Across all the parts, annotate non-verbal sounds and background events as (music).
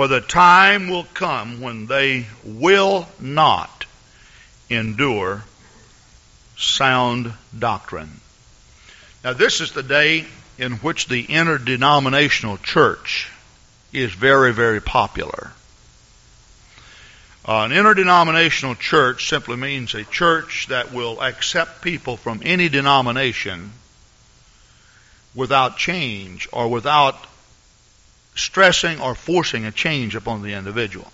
For the time will come when they will not endure sound doctrine. Now, this is the day in which the interdenominational church is very, very popular. Uh, an interdenominational church simply means a church that will accept people from any denomination without change or without stressing or forcing a change upon the individual.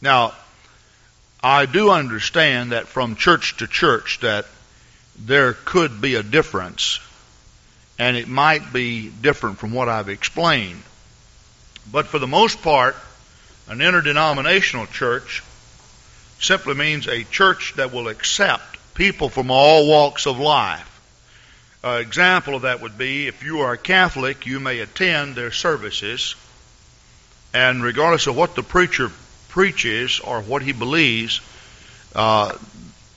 Now, I do understand that from church to church that there could be a difference and it might be different from what I've explained. But for the most part, an interdenominational church simply means a church that will accept people from all walks of life. An example of that would be if you are a Catholic, you may attend their services, and regardless of what the preacher preaches or what he believes, uh,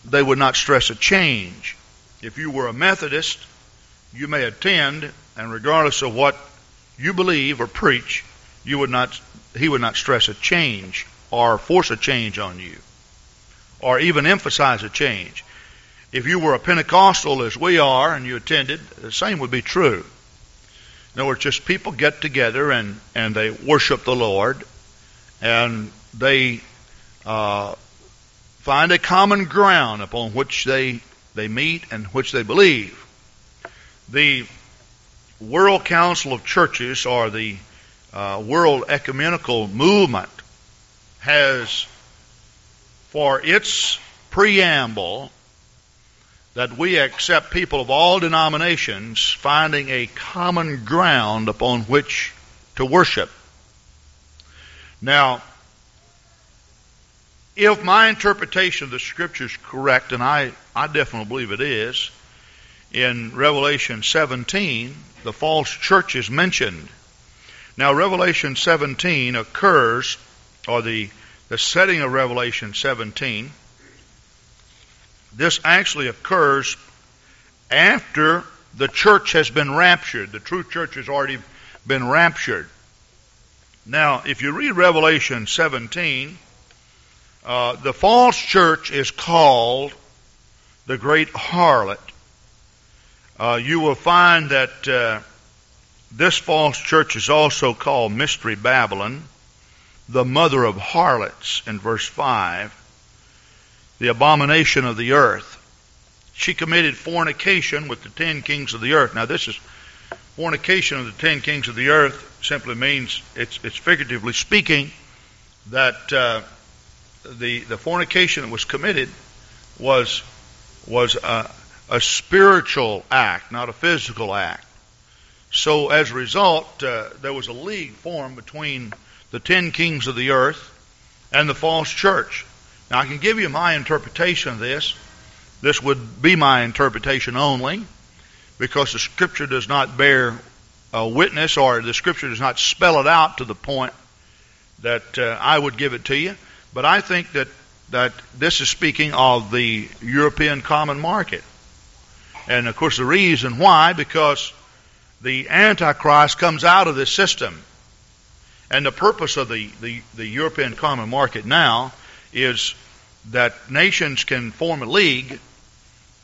they would not stress a change. If you were a Methodist, you may attend, and regardless of what you believe or preach, you would not, he would not stress a change or force a change on you, or even emphasize a change. If you were a Pentecostal, as we are, and you attended, the same would be true. In other words, just people get together and, and they worship the Lord, and they uh, find a common ground upon which they, they meet and which they believe. The World Council of Churches, or the uh, World Ecumenical Movement, has, for its preamble, that we accept people of all denominations finding a common ground upon which to worship. Now, if my interpretation of the scripture is correct, and I, I definitely believe it is, in Revelation 17, the false church is mentioned. Now, Revelation 17 occurs, or the, the setting of Revelation 17, this actually occurs after the church has been raptured. The true church has already been raptured. Now, if you read Revelation 17, uh, the false church is called the great harlot. Uh, you will find that uh, this false church is also called Mystery Babylon, the mother of harlots in verse 5 the abomination of the earth. She committed fornication with the ten kings of the earth. Now, this is fornication of the ten kings of the earth simply means it's, it's figuratively speaking that uh, the the fornication that was committed was was a, a, spiritual act, not a physical act. So as a result, uh, there was a league formed between the ten kings of the earth and the false church. Now, I can give you my interpretation of this. This would be my interpretation only, because the Scripture does not bear a witness, or the Scripture does not spell it out to the point that uh, I would give it to you. But I think that, that this is speaking of the European common market. And of course, the reason why, because the Antichrist comes out of this system. And the purpose of the, the, the European common market now is that nations can form a league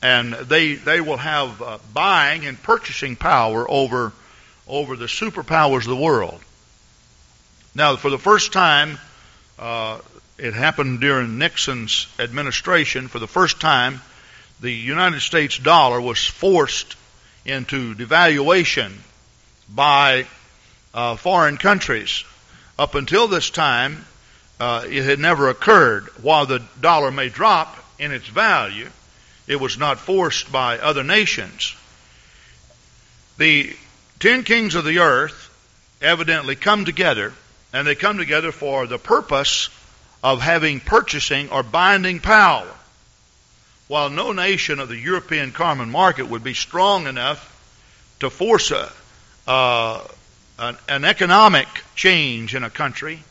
and they they will have uh, buying and purchasing power over over the superpowers of the world. Now, for the first time, uh, it happened during Nixon's administration. For the first time, the United States dollar was forced into devaluation by uh, foreign countries. Up until this time, uh, it had never occurred. While the dollar may drop in its value, it was not forced by other nations. The ten kings of the earth evidently come together, and they come together for the purpose of having purchasing or binding power. While no nation of the European common market would be strong enough to force a, uh, an, an economic change in a country,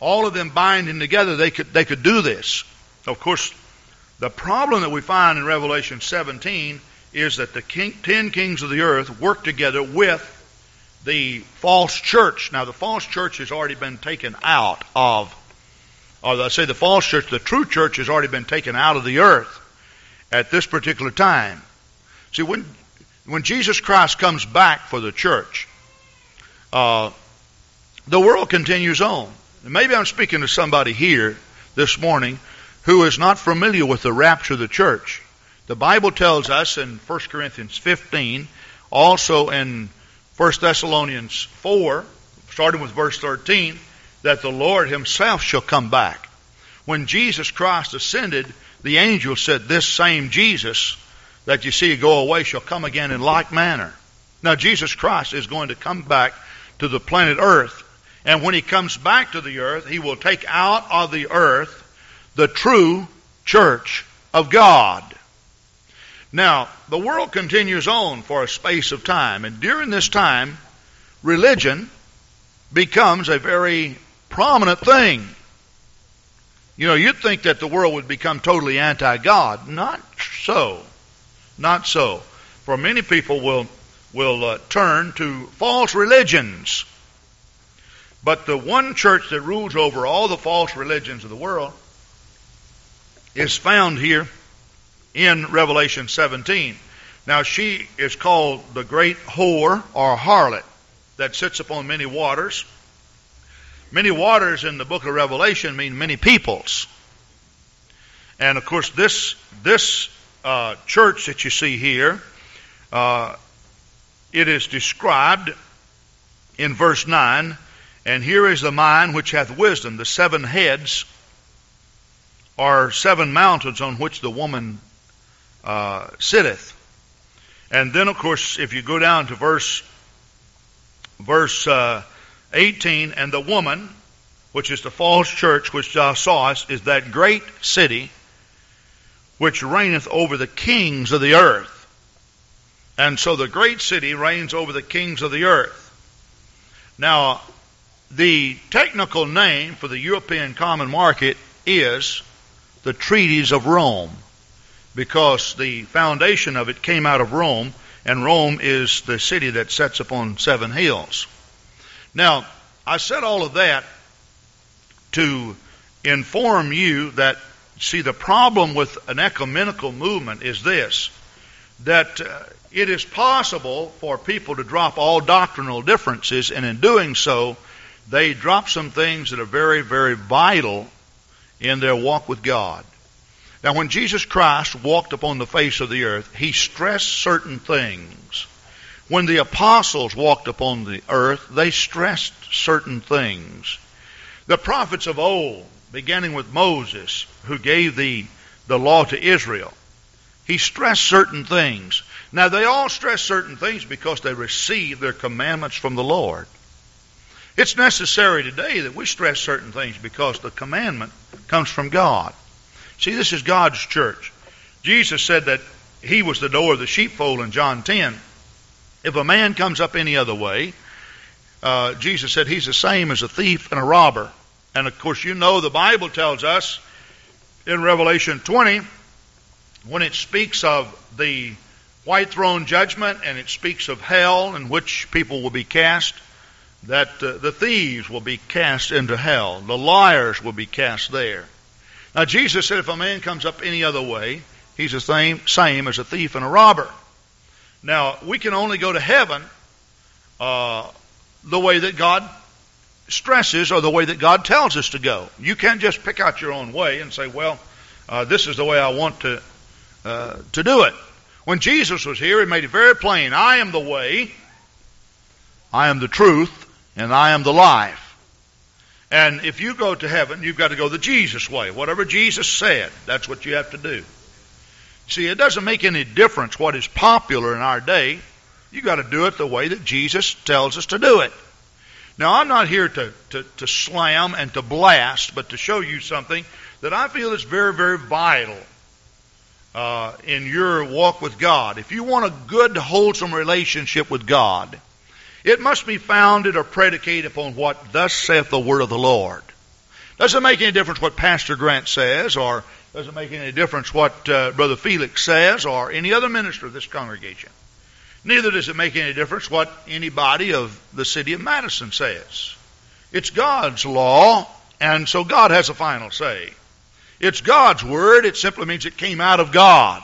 all of them binding together, they could, they could do this. Of course, the problem that we find in Revelation 17 is that the king, ten kings of the earth work together with the false church. Now, the false church has already been taken out of, or let's say the false church, the true church has already been taken out of the earth at this particular time. See, when, when Jesus Christ comes back for the church, uh, the world continues on. Maybe I'm speaking to somebody here this morning who is not familiar with the rapture of the church. The Bible tells us in 1 Corinthians 15, also in 1 Thessalonians 4, starting with verse 13, that the Lord Himself shall come back. When Jesus Christ ascended, the angel said, This same Jesus that you see go away shall come again in like manner. Now, Jesus Christ is going to come back to the planet Earth. And when He comes back to the earth, He will take out of the earth the true church of God. Now, the world continues on for a space of time, and during this time, religion becomes a very prominent thing. You know, you'd think that the world would become totally anti God. Not so. Not so. For many people will, will uh, turn to false religions. But the one church that rules over all the false religions of the world is found here in Revelation 17. Now, she is called the great whore or harlot that sits upon many waters. Many waters in the book of Revelation mean many peoples. And of course, this, this uh, church that you see here, uh, it is described in verse 9. And here is the mind which hath wisdom. The seven heads are seven mountains on which the woman uh, sitteth. And then, of course, if you go down to verse verse uh, 18, and the woman, which is the false church which thou sawest, is that great city which reigneth over the kings of the earth. And so the great city reigns over the kings of the earth. Now, the technical name for the European common market is the treaties of Rome because the foundation of it came out of Rome, and Rome is the city that sets upon seven hills. Now, I said all of that to inform you that, see, the problem with an ecumenical movement is this that uh, it is possible for people to drop all doctrinal differences, and in doing so, they drop some things that are very, very vital in their walk with God. Now, when Jesus Christ walked upon the face of the earth, he stressed certain things. When the apostles walked upon the earth, they stressed certain things. The prophets of old, beginning with Moses, who gave the, the law to Israel, he stressed certain things. Now, they all stressed certain things because they received their commandments from the Lord. It's necessary today that we stress certain things because the commandment comes from God. See, this is God's church. Jesus said that he was the door of the sheepfold in John 10. If a man comes up any other way, uh, Jesus said he's the same as a thief and a robber. And of course, you know the Bible tells us in Revelation 20, when it speaks of the white throne judgment and it speaks of hell in which people will be cast, that uh, the thieves will be cast into hell, the liars will be cast there. Now, Jesus said if a man comes up any other way, he's the same, same as a thief and a robber. Now, we can only go to heaven uh, the way that God stresses or the way that God tells us to go. You can't just pick out your own way and say, well, uh, this is the way I want to, uh, to do it. When Jesus was here, he made it very plain I am the way, I am the truth, and I am the life. And if you go to heaven, you've got to go the Jesus way. Whatever Jesus said, that's what you have to do. See, it doesn't make any difference what is popular in our day. You've got to do it the way that Jesus tells us to do it. Now, I'm not here to, to, to slam and to blast, but to show you something that I feel is very, very vital uh, in your walk with God. If you want a good, wholesome relationship with God, it must be founded or predicated upon what thus saith the word of the Lord. Doesn't make any difference what Pastor Grant says, or doesn't make any difference what uh, Brother Felix says, or any other minister of this congregation. Neither does it make any difference what anybody of the city of Madison says. It's God's law, and so God has a final say. It's God's word. It simply means it came out of God.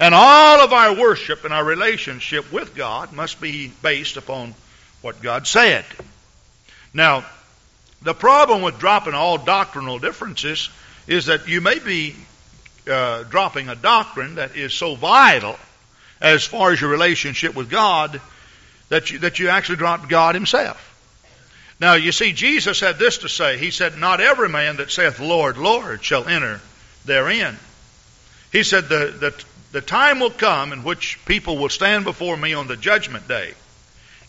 And all of our worship and our relationship with God must be based upon what God said. Now, the problem with dropping all doctrinal differences is that you may be uh, dropping a doctrine that is so vital as far as your relationship with God that you, that you actually drop God Himself. Now, you see, Jesus had this to say. He said, Not every man that saith, Lord, Lord, shall enter therein. He said, The, the, the time will come in which people will stand before me on the judgment day.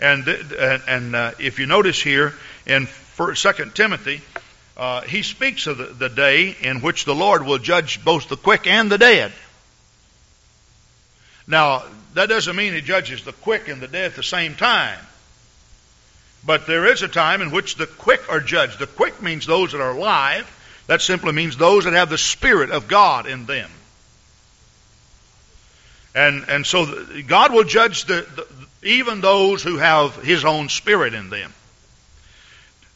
And, and, uh, if you notice here in Second Timothy, uh, he speaks of the, the day in which the Lord will judge both the quick and the dead. Now, that doesn't mean he judges the quick and the dead at the same time. But there is a time in which the quick are judged. The quick means those that are alive. That simply means those that have the Spirit of God in them. And, and so God will judge the, the, even those who have His own Spirit in them.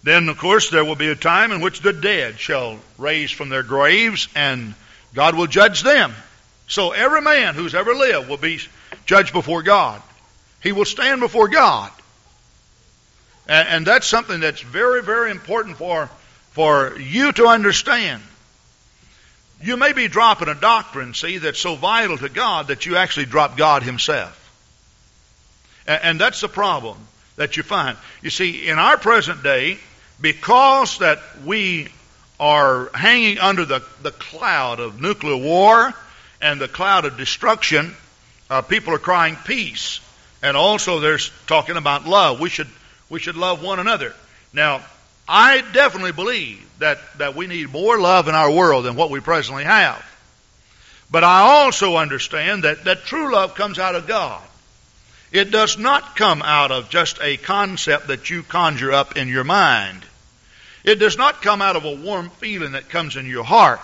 Then, of course, there will be a time in which the dead shall raise from their graves and God will judge them. So every man who's ever lived will be judged before God. He will stand before God. And, and that's something that's very, very important for, for you to understand. You may be dropping a doctrine, see, that's so vital to God that you actually drop God Himself. And, that's the problem that you find. You see, in our present day, because that we are hanging under the, the cloud of nuclear war and the cloud of destruction, uh, people are crying peace. And also they're talking about love. We should, we should love one another. Now, I definitely believe that, that we need more love in our world than what we presently have. But I also understand that, that true love comes out of God. It does not come out of just a concept that you conjure up in your mind. It does not come out of a warm feeling that comes in your heart.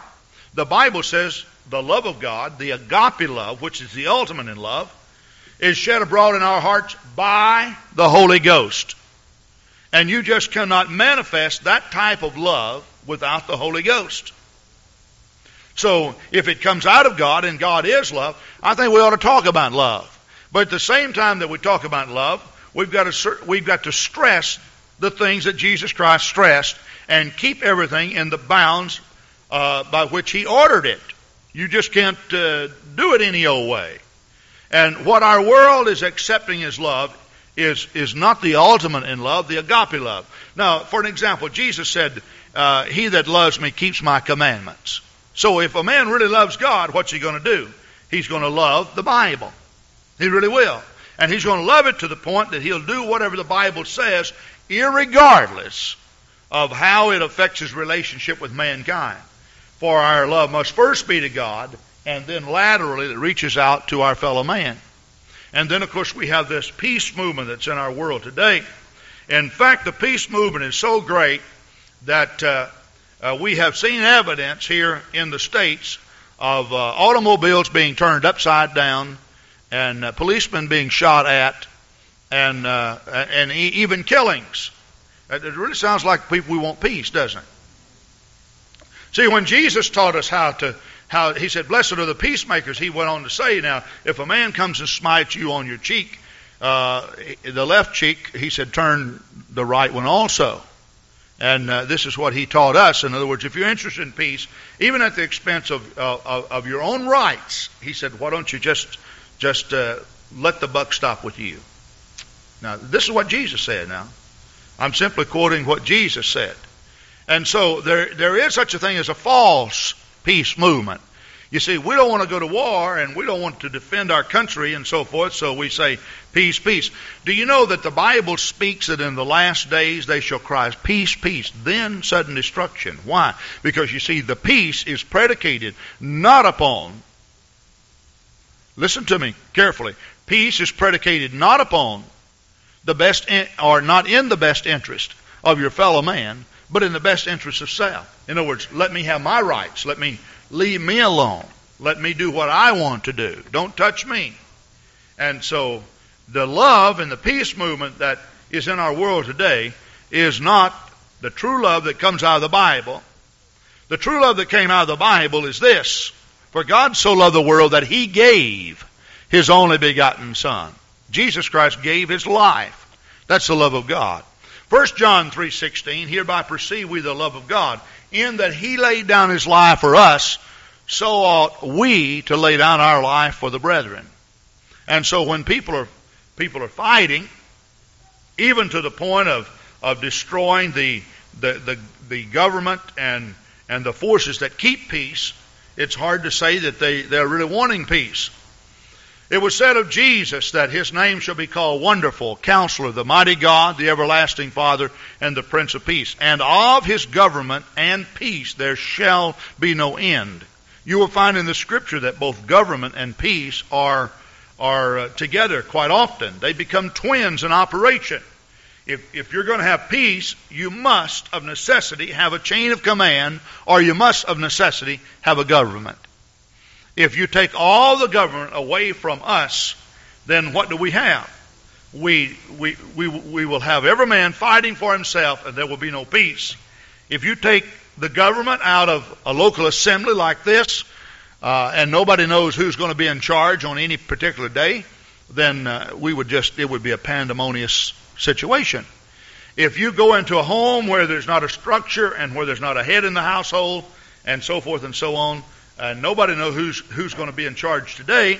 The Bible says the love of God, the agape love, which is the ultimate in love, is shed abroad in our hearts by the Holy Ghost. And you just cannot manifest that type of love without the Holy Ghost. So, if it comes out of God and God is love, I think we ought to talk about love. But at the same time that we talk about love, we've got to, we've got to stress the things that Jesus Christ stressed and keep everything in the bounds uh, by which He ordered it. You just can't uh, do it any old way. And what our world is accepting as love is, is not the ultimate in love, the agape love. Now, for an example, Jesus said, uh, He that loves me keeps my commandments. So if a man really loves God, what's he going to do? He's going to love the Bible. He really will. And he's going to love it to the point that he'll do whatever the Bible says, irregardless of how it affects his relationship with mankind. For our love must first be to God, and then laterally it reaches out to our fellow man. And then, of course, we have this peace movement that's in our world today. In fact, the peace movement is so great that uh, uh, we have seen evidence here in the States of uh, automobiles being turned upside down and uh, policemen being shot at and, uh, and e- even killings. It really sounds like people we want peace, doesn't it? See, when Jesus taught us how to, how he said, "Blessed are the peacemakers," he went on to say, "Now, if a man comes and smites you on your cheek, uh, the left cheek, he said, turn the right one also." And uh, this is what he taught us. In other words, if you're interested in peace, even at the expense of uh, of, of, your own rights, he said, "Why don't you just just uh, let the buck stop with you?" Now, this is what Jesus said. Now, I'm simply quoting what Jesus said. And so there, there is such a thing as a false peace movement. You see, we don't want to go to war and we don't want to defend our country and so forth, so we say, peace, peace. Do you know that the Bible speaks that in the last days they shall cry, peace, peace, then sudden destruction? Why? Because you see, the peace is predicated not upon, listen to me carefully, peace is predicated not upon the best, in, or not in the best interest of your fellow man, but in the best interest of self. In other words, let me have my rights. Let me leave me alone. Let me do what I want to do. Don't touch me. And so the love and the peace movement that is in our world today is not the true love that comes out of the Bible. The true love that came out of the Bible is this. For God so loved the world that he gave his only begotten Son. Jesus Christ gave his life. That's the love of God. 1 John 3:16 Hereby perceive we the love of God in that he laid down his life for us so ought we to lay down our life for the brethren. And so when people are people are fighting even to the point of of destroying the the the, the government and and the forces that keep peace, it's hard to say that they, they're really wanting peace. It was said of Jesus that his name shall be called Wonderful, Counselor, the Mighty God, the Everlasting Father, and the Prince of Peace. And of his government and peace there shall be no end. You will find in the scripture that both government and peace are, are uh, together quite often. They become twins in operation. If, if you're going to have peace, you must, of necessity, have a chain of command, or you must, of necessity, have a government. If you take all the government away from us, then what do we have? We, we, we, we will have every man fighting for himself, and there will be no peace. If you take the government out of a local assembly like this, uh, and nobody knows who's going to be in charge on any particular day, then uh, we would just, it would be a pandemonious situation. If you go into a home where there's not a structure and where there's not a head in the household and so forth and so on, and nobody knows who's, who's going to be in charge today,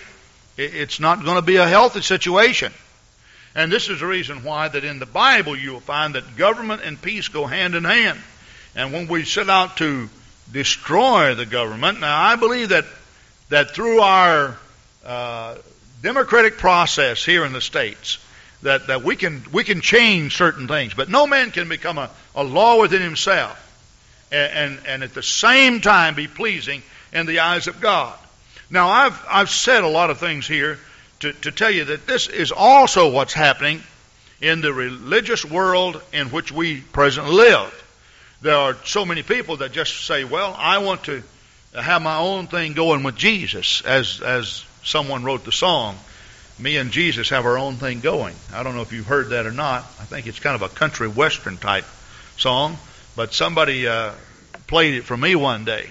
it's not going to be a healthy situation. And this is the reason why that in the Bible you will find that government and peace go hand in hand. And when we set out to destroy the government, now I believe that that through our uh, democratic process here in the states, that, that we can we can change certain things, but no man can become a, a law within himself and, and, and at the same time be pleasing in the eyes of God. Now I've I've said a lot of things here to, to tell you that this is also what's happening in the religious world in which we presently live. There are so many people that just say, Well, I want to have my own thing going with Jesus, as as someone wrote the song me and Jesus have our own thing going. I don't know if you've heard that or not. I think it's kind of a country western type song, but somebody uh, played it for me one day.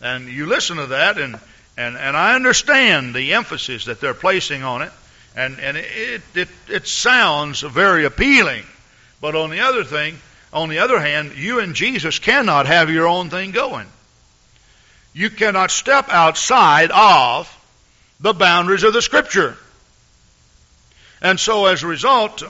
And you listen to that, and, and, and I understand the emphasis that they're placing on it, and, and it, it, it sounds very appealing. But on the other thing, on the other hand, you and Jesus cannot have your own thing going. You cannot step outside of the boundaries of the Scripture. And so as a result,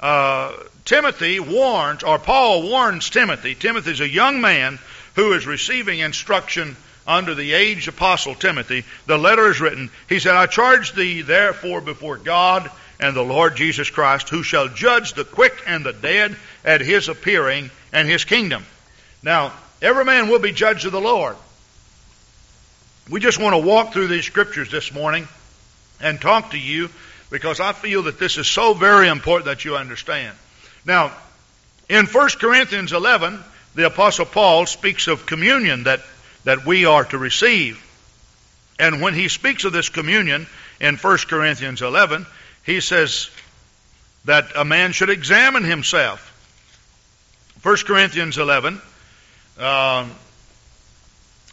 uh, Timothy warns, or Paul warns Timothy. Timothy is a young man who is receiving instruction under the aged apostle Timothy. The letter is written. He said, I charge thee therefore before God and the Lord Jesus Christ, who shall judge the quick and the dead at his appearing and his kingdom. Now, every man will be judged of the Lord. We just want to walk through these scriptures this morning and talk to you because I feel that this is so very important that you understand. Now, in 1 Corinthians 11, the Apostle Paul speaks of communion that, that we are to receive. And when he speaks of this communion in 1 Corinthians 11, he says that a man should examine himself. 1 Corinthians 11, uh,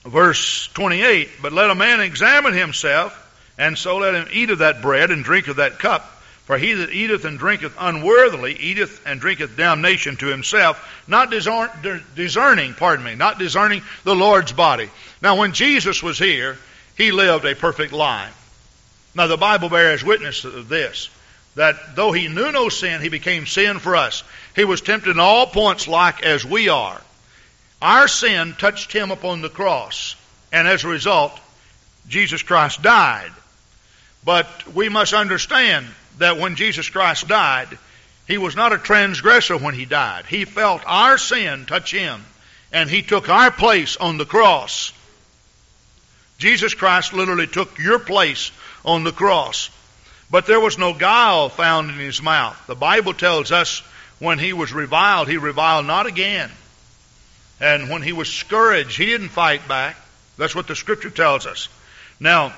verse 28, but let a man examine himself and so let him eat of that bread and drink of that cup. For he that eateth and drinketh unworthily eateth and drinketh damnation to himself, not discerning, pardon me, not discerning the Lord's body. Now, when Jesus was here, he lived a perfect life. Now, the Bible bears witness of this that though he knew no sin, he became sin for us. He was tempted in all points like as we are. Our sin touched him upon the cross, and as a result, Jesus Christ died. But we must understand that when Jesus Christ died, he was not a transgressor when he died. He felt our sin touch him, and he took our place on the cross. Jesus Christ literally took your place on the cross. But there was no guile found in his mouth. The Bible tells us when he was reviled, he reviled not again. And when he was scourged, he didn't fight back. That's what the scripture tells us. Now,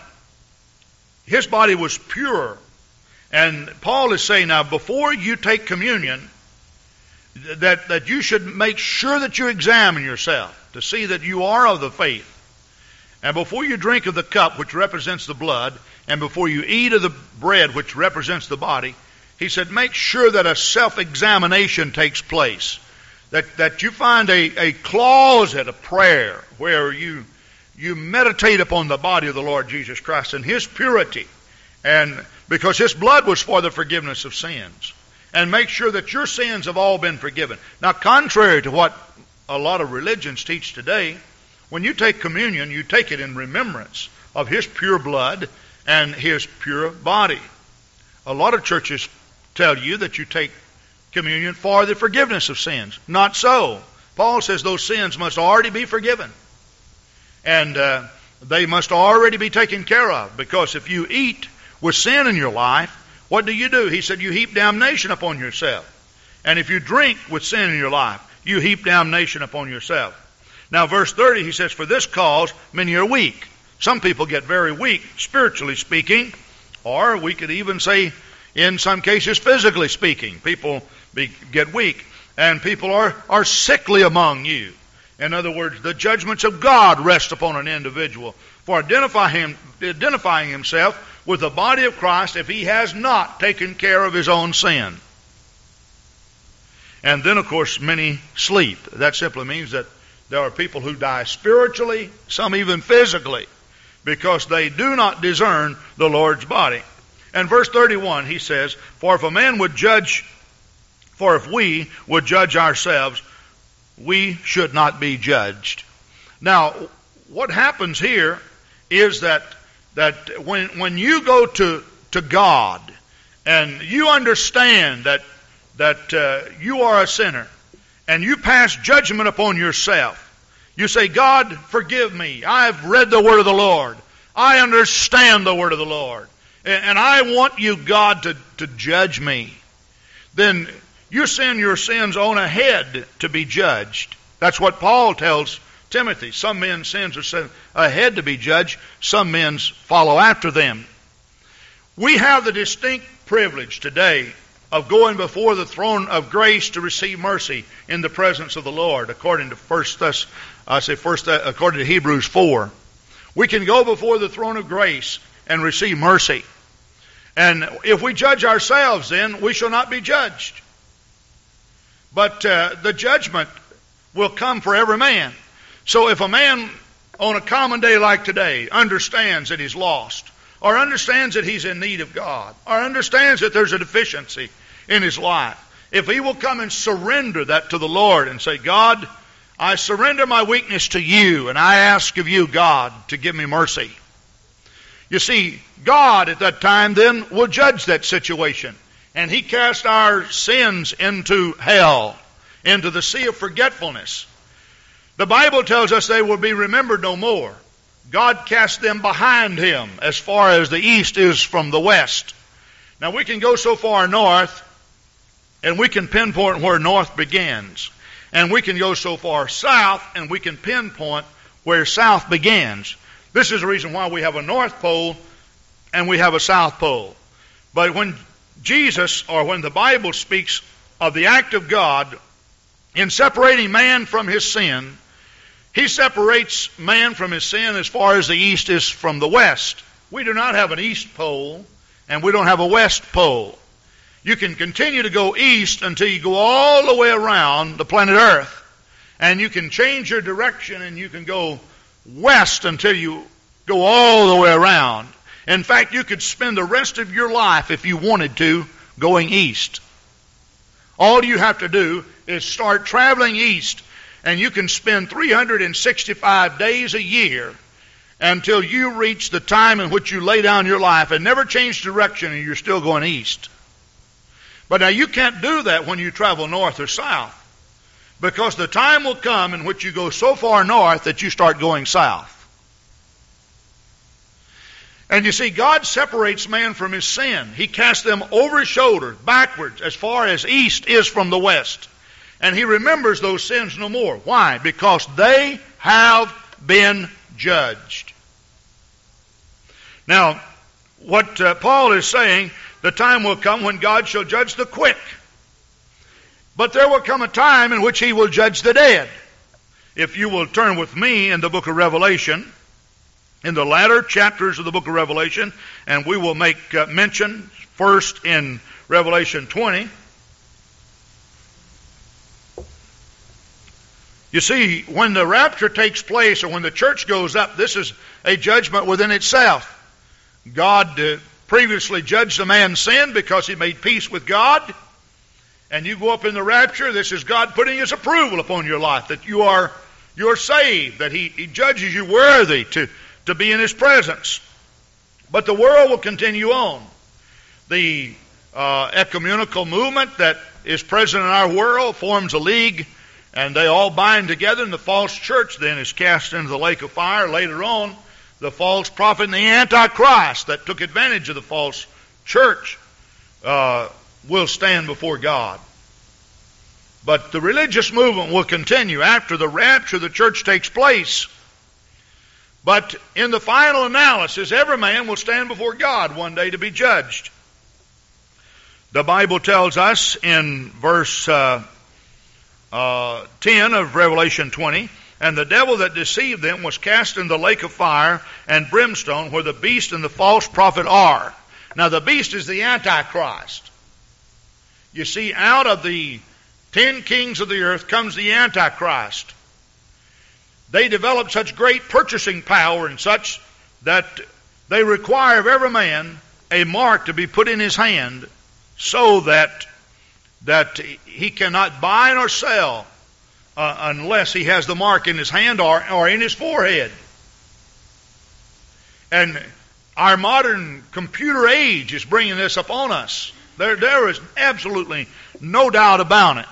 his body was pure. And Paul is saying now, before you take communion, that, that you should make sure that you examine yourself to see that you are of the faith. And before you drink of the cup, which represents the blood, and before you eat of the bread, which represents the body, he said, make sure that a self examination takes place. That, that you find a, a closet of prayer where you, you meditate upon the body of the Lord Jesus Christ and His purity. And because His blood was for the forgiveness of sins. And make sure that your sins have all been forgiven. Now, contrary to what a lot of religions teach today, when you take communion, you take it in remembrance of His pure blood and His pure body. A lot of churches tell you that you take communion for the forgiveness of sins. Not so. Paul says those sins must already be forgiven. And uh, they must already be taken care of. Because if you eat with sin in your life, what do you do? He said you heap damnation upon yourself. And if you drink with sin in your life, you heap damnation upon yourself. Now, verse 30, he says, For this cause many are weak. Some people get very weak, spiritually speaking, or we could even say, in some cases, physically speaking. People be, get weak, and people are, are sickly among you. In other words, the judgments of God rest upon an individual for identify him, identifying himself with the body of Christ if he has not taken care of his own sin. And then, of course, many sleep. That simply means that there are people who die spiritually, some even physically, because they do not discern the Lord's body. And verse 31, he says, For if a man would judge, for if we would judge ourselves, we should not be judged. Now, what happens here is that, that when, when you go to, to God and you understand that, that uh, you are a sinner and you pass judgment upon yourself, you say, God, forgive me. I've read the word of the Lord. I understand the word of the Lord. And I want you, God, to, to judge me. Then you send your sins on ahead to be judged. That's what Paul tells Timothy. Some men's sins are sent ahead to be judged, some men's follow after them. We have the distinct privilege today of going before the throne of grace to receive mercy in the presence of the Lord, according to First Thess, I say First uh, according to Hebrews four. We can go before the throne of grace and receive mercy. And if we judge ourselves, then we shall not be judged. But uh, the judgment will come for every man. So if a man on a common day like today understands that he's lost, or understands that he's in need of God, or understands that there's a deficiency in his life, if he will come and surrender that to the Lord and say, God, I surrender my weakness to you, and I ask of you, God, to give me mercy. You see, God at that time then will judge that situation. And He cast our sins into hell, into the sea of forgetfulness. The Bible tells us they will be remembered no more. God cast them behind Him as far as the east is from the west. Now we can go so far north, and we can pinpoint where north begins. And we can go so far south, and we can pinpoint where south begins. This is the reason why we have a North Pole and we have a South Pole. But when Jesus, or when the Bible speaks of the act of God in separating man from his sin, he separates man from his sin as far as the east is from the west. We do not have an east pole, and we don't have a west pole. You can continue to go east until you go all the way around the planet Earth. And you can change your direction and you can go west until you go all the way around. In fact, you could spend the rest of your life, if you wanted to, going east. All you have to do is start traveling east, and you can spend 365 days a year until you reach the time in which you lay down your life and never change direction and you're still going east. But now you can't do that when you travel north or south. Because the time will come in which you go so far north that you start going south. And you see, God separates man from his sin. He casts them over his shoulders, backwards, as far as east is from the west. And he remembers those sins no more. Why? Because they have been judged. Now, what uh, Paul is saying, the time will come when God shall judge the quick. But there will come a time in which he will judge the dead. If you will turn with me in the book of Revelation, in the latter chapters of the book of Revelation, and we will make uh, mention first in Revelation 20. You see, when the rapture takes place or when the church goes up, this is a judgment within itself. God uh, previously judged a man's sin because he made peace with God. And you go up in the rapture, this is God putting his approval upon your life, that you are you're saved, that he, he judges you worthy to, to be in his presence. But the world will continue on. The uh, ecumenical movement that is present in our world forms a league and they all bind together, and the false church then is cast into the lake of fire. Later on, the false prophet and the Antichrist that took advantage of the false church uh, will stand before God. But the religious movement will continue. After the rapture, the church takes place. But in the final analysis, every man will stand before God one day to be judged. The Bible tells us in verse uh, uh, 10 of Revelation 20. And the devil that deceived them was cast in the lake of fire and brimstone where the beast and the false prophet are. Now the beast is the Antichrist. You see, out of the ten kings of the earth comes the Antichrist. They develop such great purchasing power and such that they require of every man a mark to be put in his hand so that that he cannot buy nor sell uh, unless he has the mark in his hand or, or in his forehead. And our modern computer age is bringing this upon us. There, there is absolutely no doubt about it.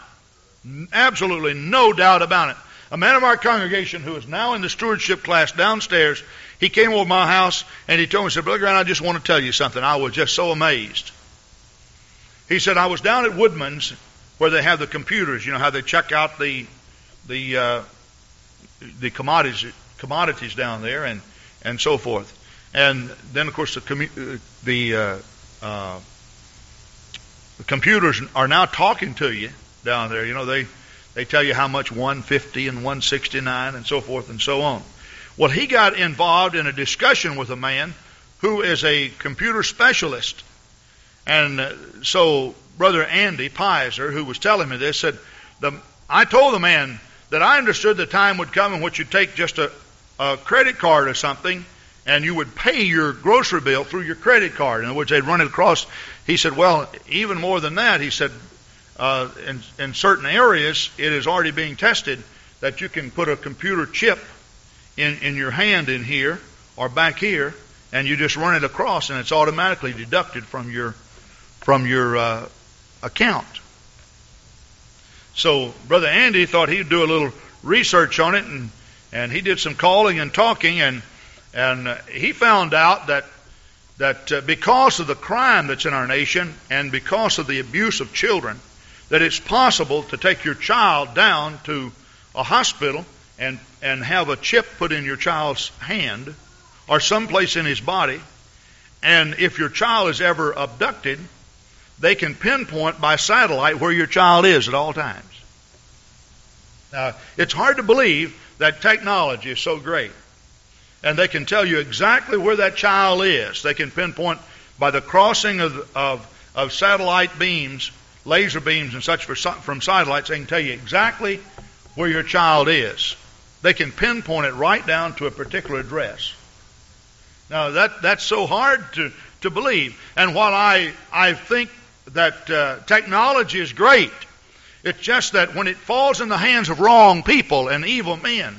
Absolutely no doubt about it. A man of our congregation who is now in the stewardship class downstairs, he came over my house and he told me, he said, Brother Grant, I just want to tell you something. I was just so amazed. He said, I was down at Woodman's where they have the computers, you know, how they check out the, the, uh, the commodities, commodities down there and, and so forth. And then, of course, the, commu- uh, the, uh, uh, the computers are now talking to you down there. You know, they, they tell you how much 150 and 169 and so forth and so on. Well, he got involved in a discussion with a man who is a computer specialist and so Brother Andy Pizer, who was telling me this, said, the, I told the man that I understood the time would come in which you'd take just a, a credit card or something and you would pay your grocery bill through your credit card. In other words, they'd run it across. He said, well, even more than that, he said, uh, in, in certain areas, it is already being tested that you can put a computer chip in, in your hand in here or back here, and you just run it across, and it's automatically deducted from your from your uh, account. So Brother Andy thought he'd do a little research on it, and and he did some calling and talking, and and uh, he found out that that uh, because of the crime that's in our nation and because of the abuse of children, that it's possible to take your child down to a hospital and and have a chip put in your child's hand or someplace in his body, and if your child is ever abducted, they can pinpoint by satellite where your child is at all times. Now, it's hard to believe that technology is so great. And they can tell you exactly where that child is. They can pinpoint by the crossing of, of, of satellite beams, laser beams and such for, from satellites, they can tell you exactly where your child is. They can pinpoint it right down to a particular address. Now, that, that's so hard to, to believe. And while I, I think that uh, technology is great. It's just that when it falls in the hands of wrong people and evil men,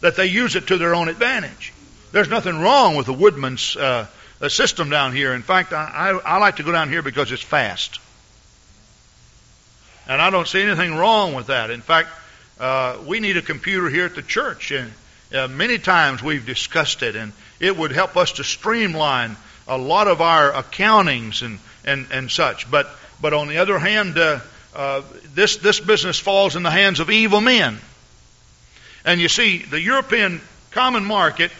that they use it to their own advantage. There's nothing wrong with the woodman's uh, system down here. In fact, I, I, I like to go down here because it's fast. And I don't see anything wrong with that. In fact, uh, we need a computer here at the church. And uh, many times we've discussed it, and it would help us to streamline a lot of our accountings and and, and such. But, but on the other hand, uh, uh, this, this business falls in the hands of evil men. And you see, the European common market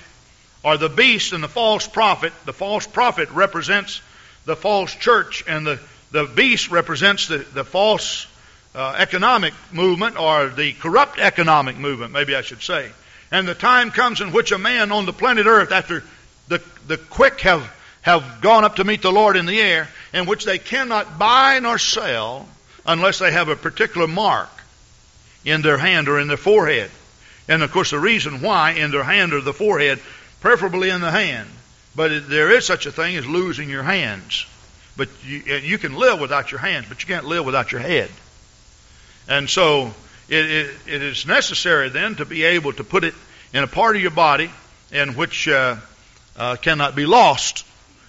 are the beast and the false prophet. The false prophet represents the false church, and the, the beast represents the, the false uh, economic movement or the corrupt economic movement, maybe I should say. And the time comes in which a man on the planet Earth, after the, the quick have, have gone up to meet the Lord in the air, in which they cannot buy nor sell unless they have a particular mark in their hand or in their forehead. And of course, the reason why in their hand or the forehead, preferably in the hand, but there is such a thing as losing your hands. But you, you can live without your hands, but you can't live without your head. And so it, it, it is necessary then to be able to put it in a part of your body in which uh, uh, cannot be lost.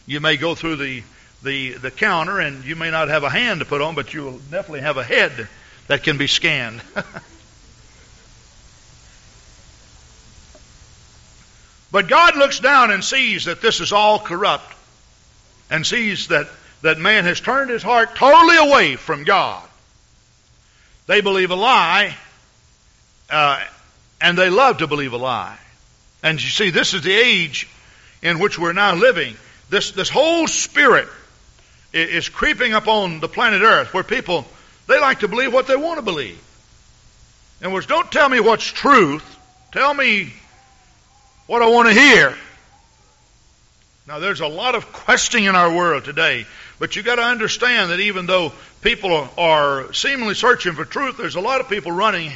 You may go through the, the, the counter and you may not have a hand to put on, but you will definitely have a head that can be scanned. (laughs) but God looks down and sees that this is all corrupt and sees that, that man has turned his heart totally away from God. They believe a lie, uh, and they love to believe a lie. And you see, this is the age in which we're now living. This, this whole spirit is creeping up on the planet Earth where people, they like to believe what they want to believe. In other words, don't tell me what's truth. Tell me what I want to hear. Now, there's a lot of questing in our world today, but you've got to understand that even though people are seemingly searching for truth, there's a lot of people running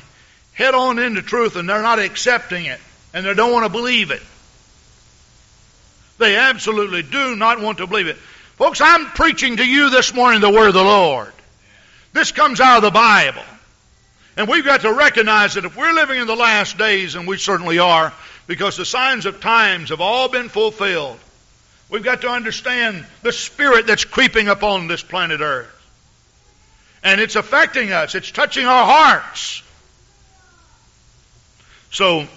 head on into truth and they're not accepting it and they don't want to believe it. They absolutely do not want to believe it. Folks, I'm preaching to you this morning the word of the Lord. This comes out of the Bible. And we've got to recognize that if we're living in the last days, and we certainly are, because the signs of times have all been fulfilled, We've got to understand the spirit that's creeping upon this planet Earth. And it's affecting us. It's touching our hearts. So,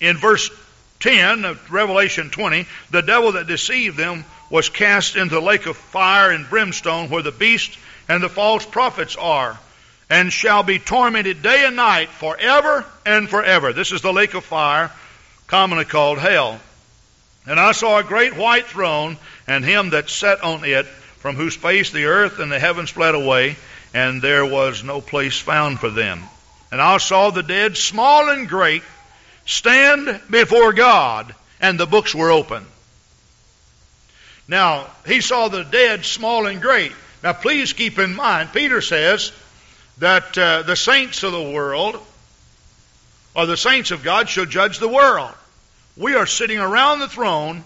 in verse 10 of Revelation 20, the devil that deceived them was cast into the lake of fire and brimstone where the beast and the false prophets are, and shall be tormented day and night forever and forever. This is the lake of fire, commonly called hell. And I saw a great white throne, and him that sat on it, from whose face the earth and the heavens fled away, and there was no place found for them. And I saw the dead, small and great, stand before God, and the books were open. Now, he saw the dead, small and great. Now, please keep in mind, Peter says that uh, the saints of the world, or the saints of God, shall judge the world we are sitting around the throne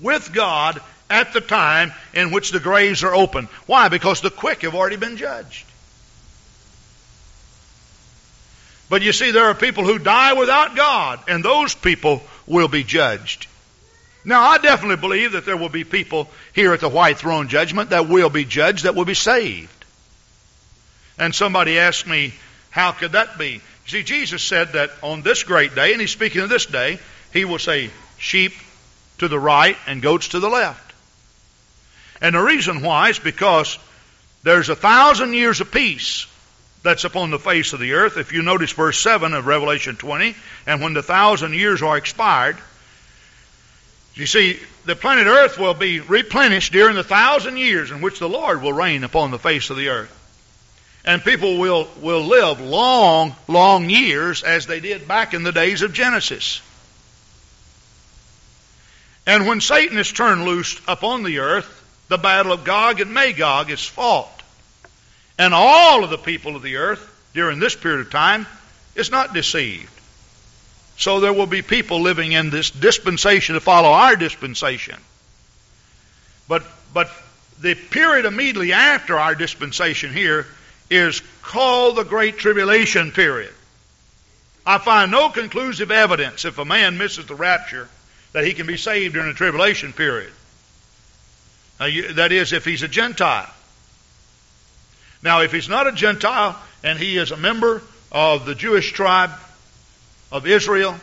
with God at the time in which the graves are open. Why? Because the quick have already been judged. But you see, there are people who die without God, and those people will be judged. Now, I definitely believe that there will be people here at the white throne judgment that will be judged, that will be saved. And somebody asked me, how could that be? You See, Jesus said that on this great day, and he's speaking of this day, he will say sheep to the right and goats to the left. And the reason why is because there's a thousand years of peace that's upon the face of the earth. If you notice verse 7 of Revelation 20, and when the thousand years are expired, you see, the planet earth will be replenished during the thousand years in which the Lord will reign upon the face of the earth. And people will, will live long, long years as they did back in the days of Genesis. And when Satan is turned loose upon the earth, the battle of Gog and Magog is fought. And all of the people of the earth during this period of time is not deceived. So there will be people living in this dispensation to follow our dispensation. But, but the period immediately after our dispensation here is called the Great Tribulation period. I find no conclusive evidence if a man misses the rapture that he can be saved during the tribulation period. You, that is, if he's a Gentile. Now, if he's not a Gentile and he is a member of the Jewish tribe of Israel,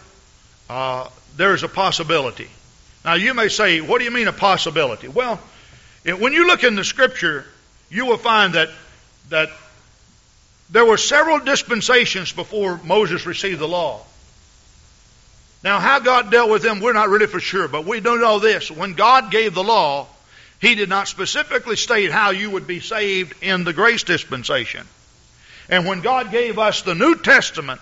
uh, there is a possibility. Now, you may say, what do you mean a possibility? Well, when you look in the Scripture, you will find that that there were several dispensations before Moses received the law. Now, how God dealt with them, we're not really for sure, but we do know this. When God gave the law, He did not specifically state how you would be saved in the grace dispensation. And when God gave us the New Testament,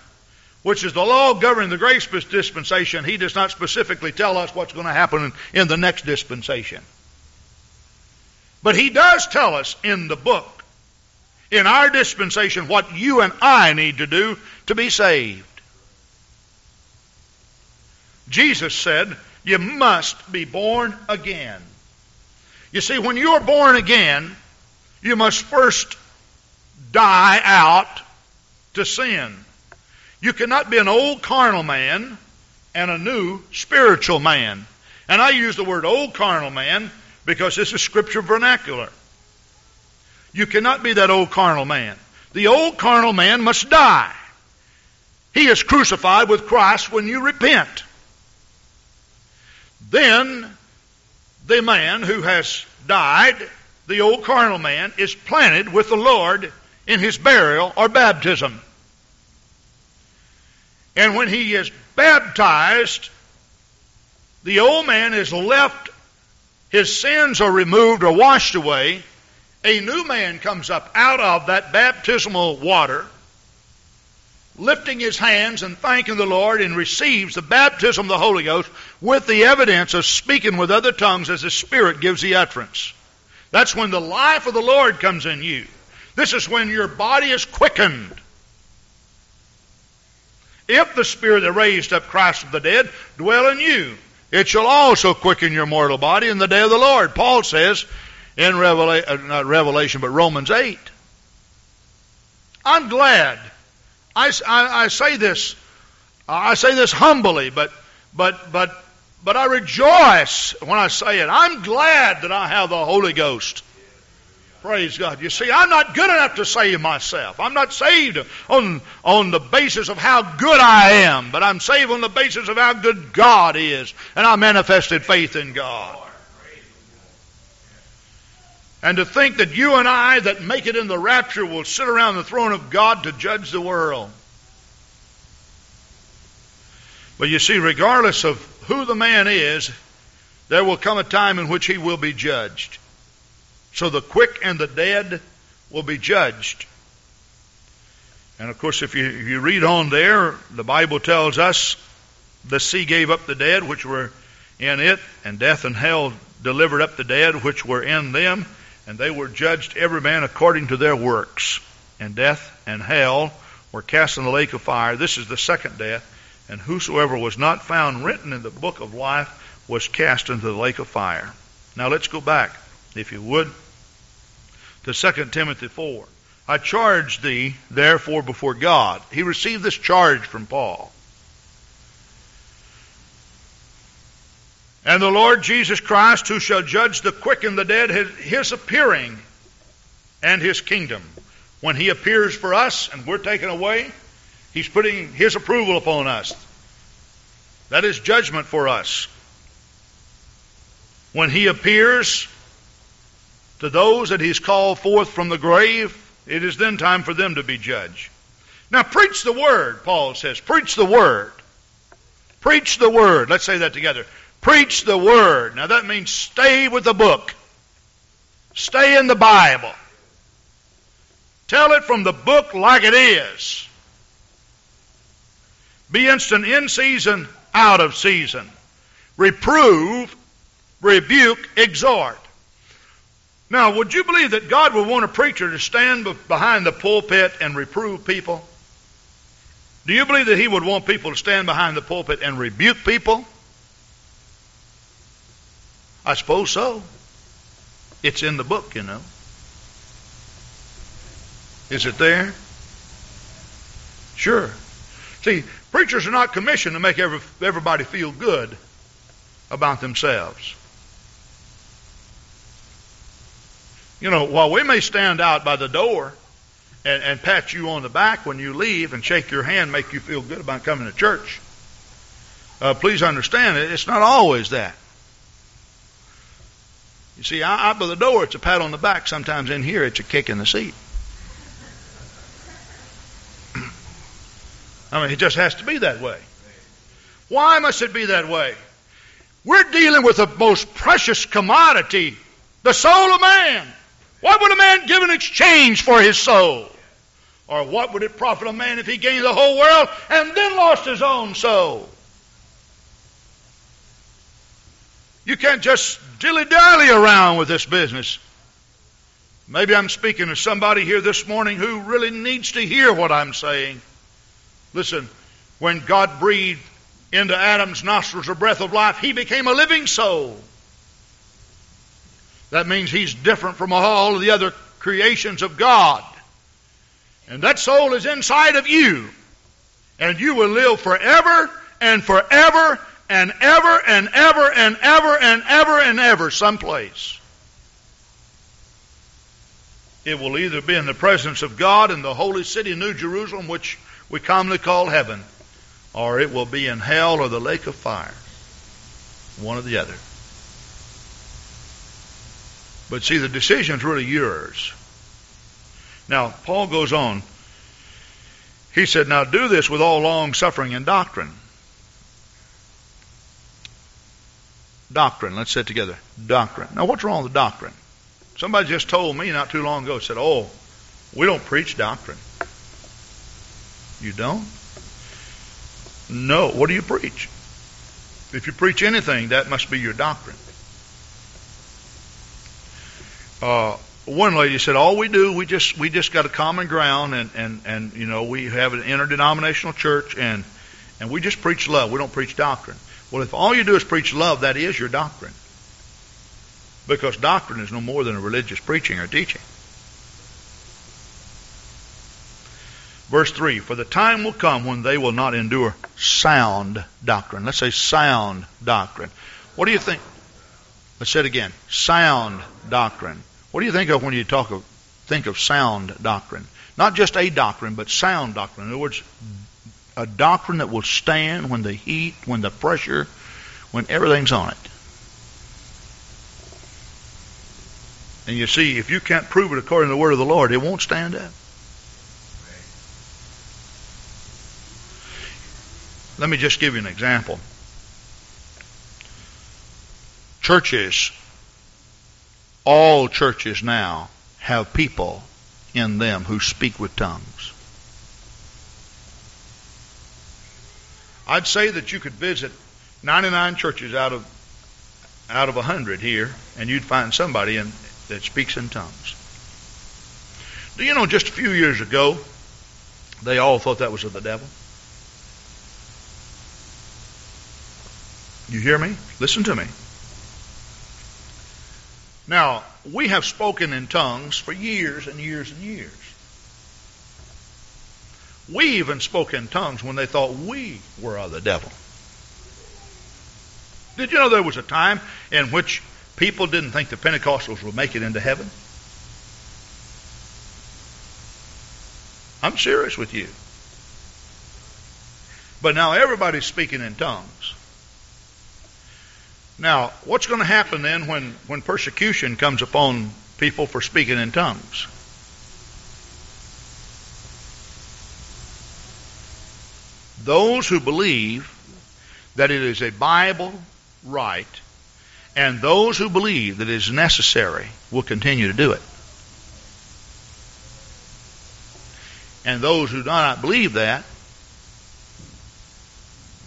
which is the law governing the grace dispensation, He does not specifically tell us what's going to happen in the next dispensation. But He does tell us in the book, in our dispensation, what you and I need to do to be saved. Jesus said, You must be born again. You see, when you are born again, you must first die out to sin. You cannot be an old carnal man and a new spiritual man. And I use the word old carnal man because this is scripture vernacular. You cannot be that old carnal man. The old carnal man must die. He is crucified with Christ when you repent. Then the man who has died, the old carnal man, is planted with the Lord in his burial or baptism. And when he is baptized, the old man is left, his sins are removed or washed away. A new man comes up out of that baptismal water lifting his hands and thanking the Lord and receives the baptism of the Holy Ghost with the evidence of speaking with other tongues as the Spirit gives the utterance. That's when the life of the Lord comes in you. This is when your body is quickened. If the Spirit that raised up Christ from the dead dwell in you, it shall also quicken your mortal body in the day of the Lord. Paul says in Revela- uh, not Revelation, but Romans 8. I'm glad I, I, I say this, I say this humbly, but, but, but, but I rejoice when I say it. I'm glad that I have the Holy Ghost. Praise God. You see, I'm not good enough to save myself. I'm not saved on, on the basis of how good I am, but I'm saved on the basis of how good God is. And I manifested faith in God. And to think that you and I that make it in the rapture will sit around the throne of God to judge the world. But you see, regardless of who the man is, there will come a time in which he will be judged. So the quick and the dead will be judged. And of course, if you, if you read on there, the Bible tells us the sea gave up the dead which were in it, and death and hell delivered up the dead which were in them and they were judged every man according to their works. And death and hell were cast in the lake of fire. This is the second death. And whosoever was not found written in the book of life was cast into the lake of fire. Now let's go back, if you would, to 2 Timothy 4. I charge thee, therefore, before God. He received this charge from Paul. And the Lord Jesus Christ, who shall judge the quick and the dead, his appearing and his kingdom. When he appears for us and we're taken away, he's putting his approval upon us. That is judgment for us. When he appears to those that he's called forth from the grave, it is then time for them to be judged. Now, preach the word, Paul says. Preach the word. Preach the word. Let's say that together. Preach the Word. Now that means stay with the book. Stay in the Bible. Tell it from the book like it is. Be instant in season, out of season. Reprove, rebuke, exhort. Now, would you believe that God would want a preacher to stand behind the pulpit and reprove people? Do you believe that He would want people to stand behind the pulpit and rebuke people? I suppose so. It's in the book, you know. Is it there? Sure. See, preachers are not commissioned to make every, everybody feel good about themselves. You know, while we may stand out by the door and, and pat you on the back when you leave and shake your hand, make you feel good about coming to church, uh, please understand it, it's not always that. You see, out by the door, it's a pat on the back. Sometimes in here, it's a kick in the seat. (clears throat) I mean, it just has to be that way. Why must it be that way? We're dealing with the most precious commodity, the soul of man. What would a man give in exchange for his soul? Or what would it profit a man if he gained the whole world and then lost his own soul? You can't just dilly dally around with this business. Maybe I'm speaking to somebody here this morning who really needs to hear what I'm saying. Listen, when God breathed into Adam's nostrils a breath of life, he became a living soul. That means he's different from all of the other creations of God. And that soul is inside of you. And you will live forever and forever and ever and ever and ever and ever and ever someplace. It will either be in the presence of God in the holy city, New Jerusalem, which we commonly call heaven, or it will be in hell or the lake of fire. One or the other. But see, the decision is really yours. Now, Paul goes on. He said, Now do this with all long suffering and doctrine. Doctrine. Let's say it together. Doctrine. Now, what's wrong with doctrine? Somebody just told me not too long ago, said, Oh, we don't preach doctrine. You don't? No. What do you preach? If you preach anything, that must be your doctrine. Uh, one lady said, "All we do, we just we just got a common ground, and and and you know we have an interdenominational church, and and we just preach love. We don't preach doctrine." Well, if all you do is preach love, that is your doctrine, because doctrine is no more than a religious preaching or teaching. Verse 3 For the time will come when they will not endure sound doctrine. Let's say sound doctrine. What do you think? Let's say it again. Sound doctrine. What do you think of when you talk of think of sound doctrine? Not just a doctrine, but sound doctrine. In other words, a doctrine that will stand when the heat, when the pressure, when everything's on it. And you see, if you can't prove it according to the word of the Lord, it won't stand up. Let me just give you an example. Churches, all churches now have people in them who speak with tongues. I'd say that you could visit 99 churches out of out of 100 here and you'd find somebody in, that speaks in tongues. Do you know just a few years ago they all thought that was of the devil? You hear me? Listen to me. Now, we have spoken in tongues for years and years and years. We even spoke in tongues when they thought we were of the devil. Did you know there was a time in which people didn't think the Pentecostals would make it into heaven? I'm serious with you. But now everybody's speaking in tongues. Now, what's going to happen then when, when persecution comes upon people for speaking in tongues? Those who believe that it is a Bible right and those who believe that it is necessary will continue to do it. And those who do not believe that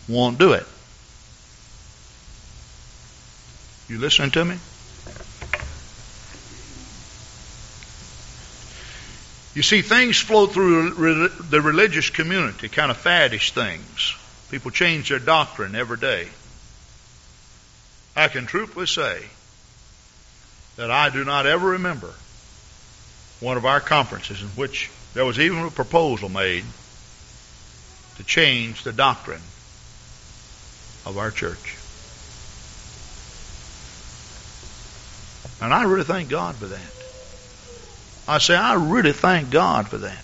won't do it. You listening to me? You see, things flow through the religious community, kind of faddish things. People change their doctrine every day. I can truthfully say that I do not ever remember one of our conferences in which there was even a proposal made to change the doctrine of our church. And I really thank God for that. I say, I really thank God for that.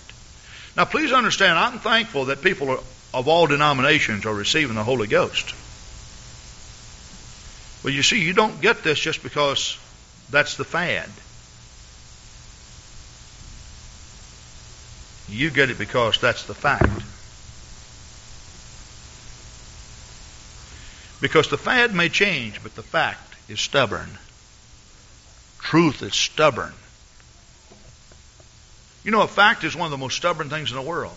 Now, please understand, I'm thankful that people of all denominations are receiving the Holy Ghost. But you see, you don't get this just because that's the fad. You get it because that's the fact. Because the fad may change, but the fact is stubborn. Truth is stubborn. You know, a fact is one of the most stubborn things in the world.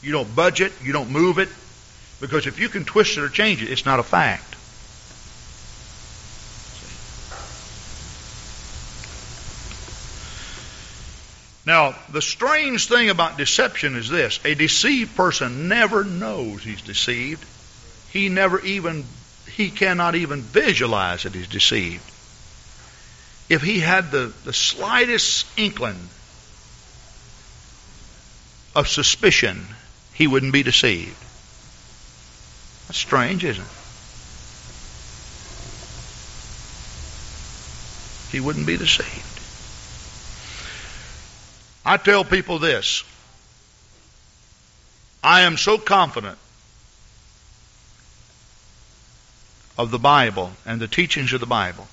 You don't budge it, you don't move it, because if you can twist it or change it, it's not a fact. Now, the strange thing about deception is this a deceived person never knows he's deceived. He never even, he cannot even visualize that he's deceived. If he had the, the slightest inkling of suspicion, he wouldn't be deceived. That's strange, isn't it? He wouldn't be deceived. I tell people this. I am so confident of the Bible and the teachings of the Bible.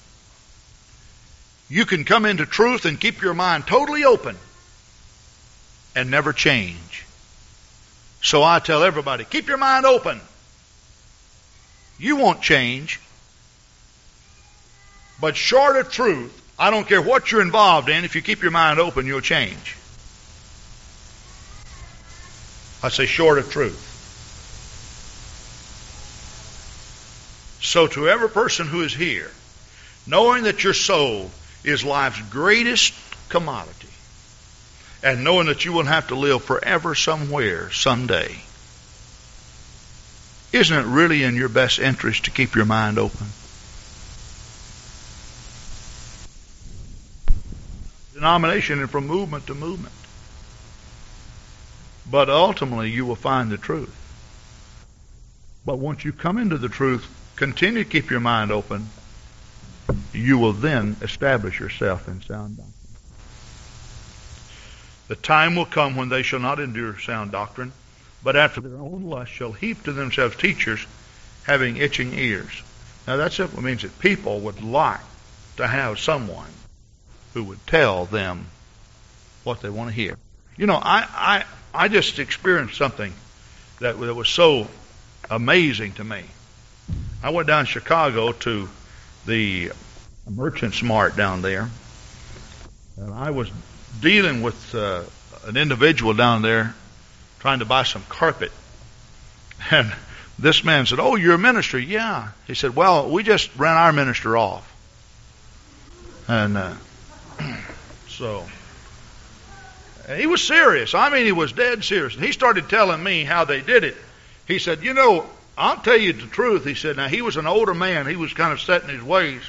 You can come into truth and keep your mind totally open and never change. So I tell everybody, keep your mind open. You won't change. But short of truth, I don't care what you're involved in, if you keep your mind open, you'll change. I say short of truth. So to every person who is here, knowing that your soul is life's greatest commodity, and knowing that you will have to live forever somewhere someday, isn't it really in your best interest to keep your mind open? Denomination and from movement to movement. But ultimately, you will find the truth. But once you come into the truth, continue to keep your mind open. You will then establish yourself in sound doctrine. The time will come when they shall not endure sound doctrine, but after their own lust shall heap to themselves teachers having itching ears. Now that simply means that people would like to have someone who would tell them what they want to hear. You know, I, I, I just experienced something that, that was so amazing to me. I went down to Chicago to the Merchants Mart down there, and I was dealing with uh, an individual down there trying to buy some carpet. (laughs) And this man said, Oh, you're a minister? Yeah. He said, Well, we just ran our minister off. And uh, (clears throat) so and he was serious. I mean, he was dead serious. And he started telling me how they did it. He said, You know, I'll tell you the truth. He said, Now, he was an older man. He was kind of set in his ways.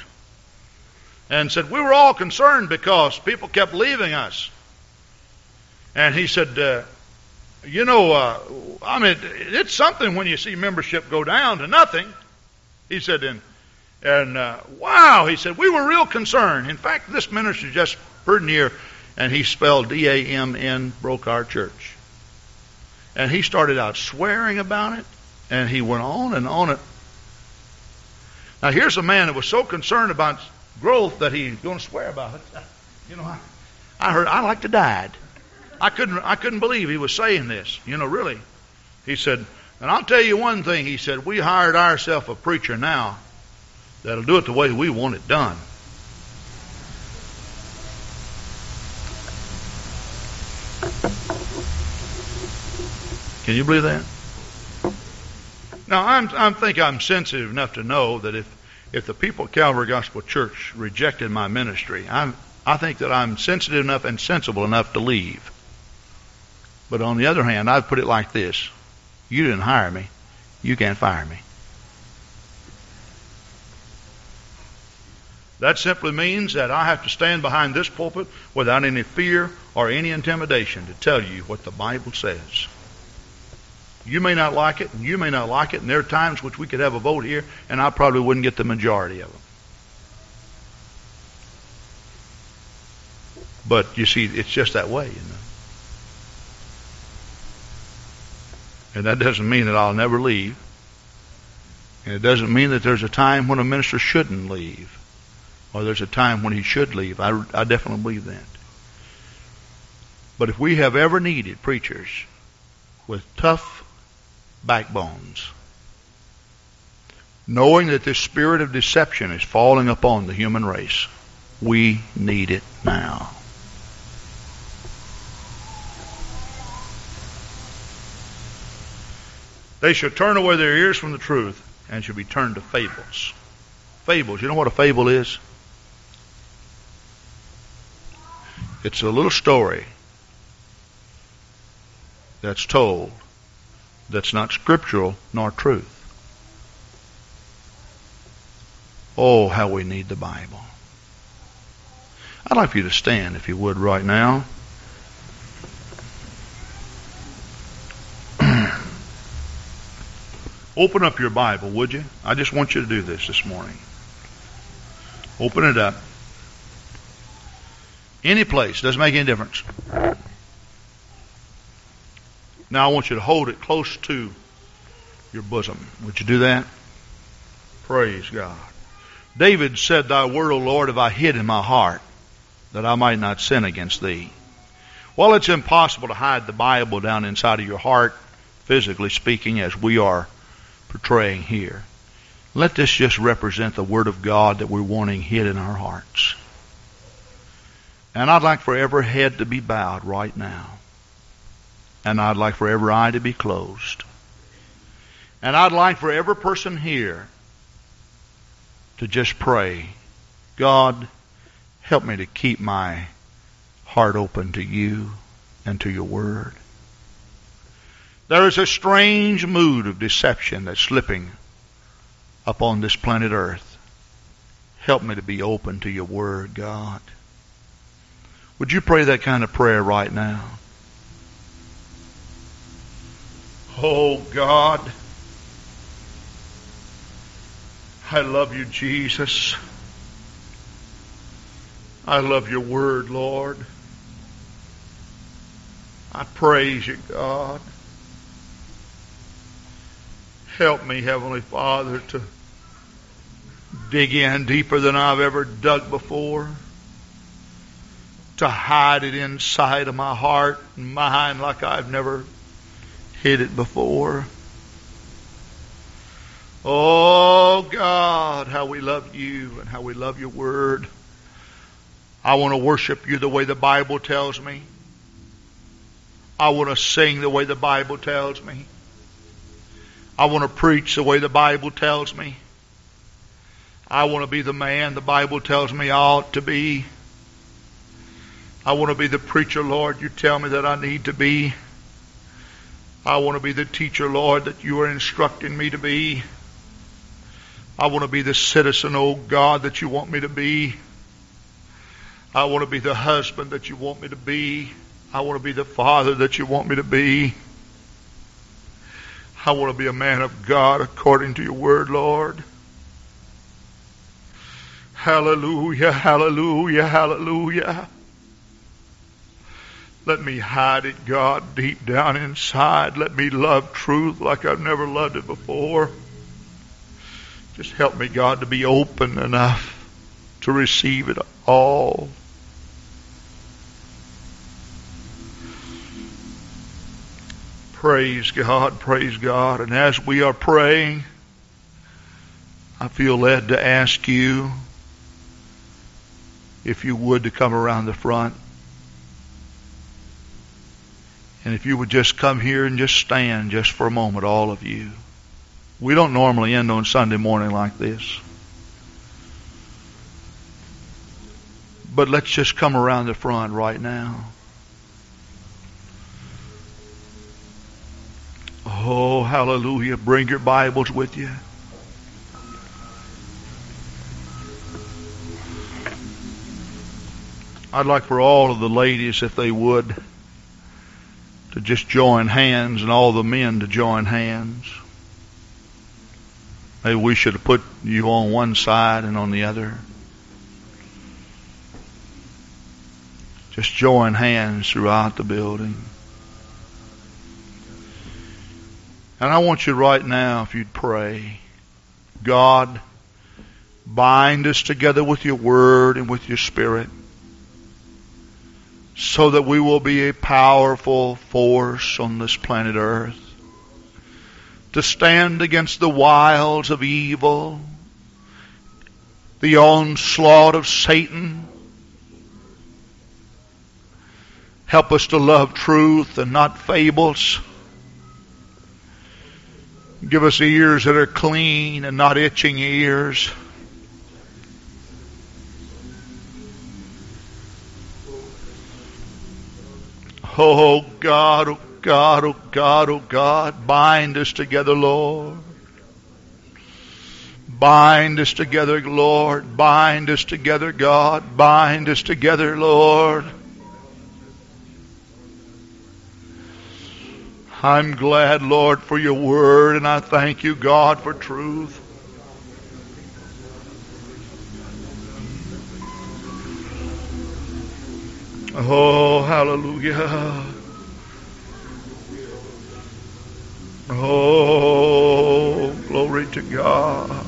And said, We were all concerned because people kept leaving us. And he said, uh, You know, uh, I mean, it's something when you see membership go down to nothing. He said, And, and uh, wow, he said, We were real concerned. In fact, this minister just pretty near and he spelled D A M N, broke our church. And he started out swearing about it, and he went on and on it. Now, here's a man that was so concerned about growth that he's going to swear about it. (laughs) You know, I, I heard, I like to die. I couldn't, I couldn't believe he was saying this. You know, really. He said, and I'll tell you one thing. He said, we hired ourselves a preacher now that'll do it the way we want it done. Can you believe that? Now, I'm, I think I'm sensitive enough to know that if, if the people at Calvary Gospel Church rejected my ministry, I'm, I think that I'm sensitive enough and sensible enough to leave. But on the other hand, I'd put it like this You didn't hire me, you can't fire me. That simply means that I have to stand behind this pulpit without any fear or any intimidation to tell you what the Bible says. You may not like it, and you may not like it, and there are times which we could have a vote here, and I probably wouldn't get the majority of them. But you see, it's just that way, you know. And that doesn't mean that I'll never leave. And it doesn't mean that there's a time when a minister shouldn't leave. Or there's a time when he should leave. I, I definitely believe that. But if we have ever needed preachers with tough backbones. knowing that this spirit of deception is falling upon the human race. We need it now. They shall turn away their ears from the truth and shall be turned to fables. Fables. You know what a fable is? It's a little story that's told that's not scriptural nor truth. Oh, how we need the Bible. I'd like for you to stand, if you would, right now. (clears throat) Open up your Bible, would you? I just want you to do this this morning. Open it up. Any place, doesn't make any difference. Now I want you to hold it close to your bosom. Would you do that? Praise God. David said, Thy word, O Lord, have I hid in my heart, that I might not sin against thee. Well, it's impossible to hide the Bible down inside of your heart, physically speaking, as we are portraying here. Let this just represent the Word of God that we're wanting hid in our hearts. And I'd like for every head to be bowed right now. And I'd like for every eye to be closed. And I'd like for every person here to just pray, God, help me to keep my heart open to you and to your word. There is a strange mood of deception that's slipping upon this planet earth. Help me to be open to your word, God. Would you pray that kind of prayer right now? Oh God, I love you, Jesus. I love your word, Lord. I praise you, God. Help me, Heavenly Father, to dig in deeper than I've ever dug before, to hide it inside of my heart and mind like I've never hid it before. Oh God, how we love you and how we love your word. I want to worship you the way the Bible tells me. I want to sing the way the Bible tells me. I want to preach the way the Bible tells me. I want to be the man the Bible tells me I ought to be. I want to be the preacher, Lord, you tell me that I need to be. I want to be the teacher, Lord, that you are instructing me to be. I want to be the citizen, oh God, that you want me to be. I want to be the husband that you want me to be. I want to be the father that you want me to be. I want to be a man of God according to your word, Lord. Hallelujah, hallelujah, hallelujah. Let me hide it, God, deep down inside. Let me love truth like I've never loved it before. Just help me, God, to be open enough to receive it all. Praise God, praise God. And as we are praying, I feel led to ask you if you would to come around the front. And if you would just come here and just stand just for a moment, all of you. We don't normally end on Sunday morning like this. But let's just come around the front right now. Oh, hallelujah. Bring your Bibles with you. I'd like for all of the ladies, if they would, to just join hands and all the men to join hands. Maybe we should have put you on one side and on the other. Just join hands throughout the building. And I want you right now, if you'd pray, God, bind us together with your word and with your spirit so that we will be a powerful force on this planet earth to stand against the wiles of evil, the onslaught of Satan. Help us to love truth and not fables. Give us ears that are clean and not itching ears. Oh, oh God, oh God, oh God, oh God, bind us together, Lord. Bind us together, Lord. Bind us together, God. Bind us together, Lord. I'm glad, Lord, for your word, and I thank you, God, for truth. Oh, hallelujah. Oh, glory to God.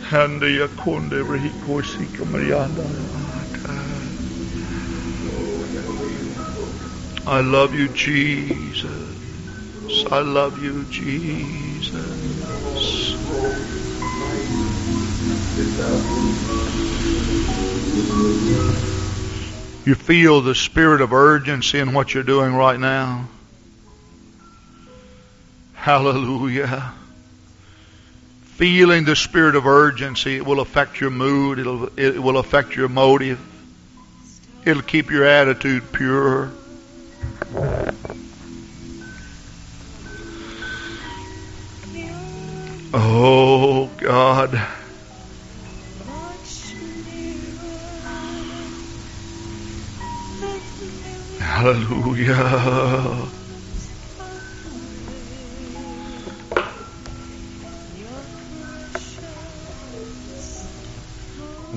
Hande yakunde rehikosi Marianda. I love you, Jesus. I love you, Jesus. You feel the spirit of urgency in what you're doing right now. Hallelujah. Feeling the spirit of urgency, it will affect your mood, It'll, it will affect your motive, it'll keep your attitude pure. Oh, God. Hallelujah.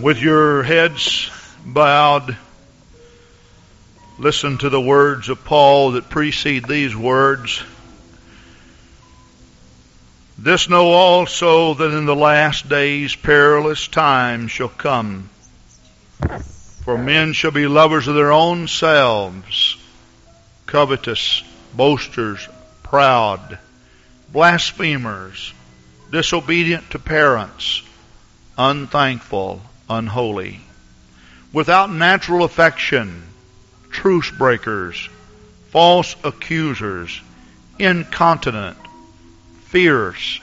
With your heads bowed, listen to the words of Paul that precede these words. This know also that in the last days perilous times shall come. For men shall be lovers of their own selves, covetous, boasters, proud, blasphemers, disobedient to parents, unthankful, unholy, without natural affection, truce breakers, false accusers, incontinent, fierce,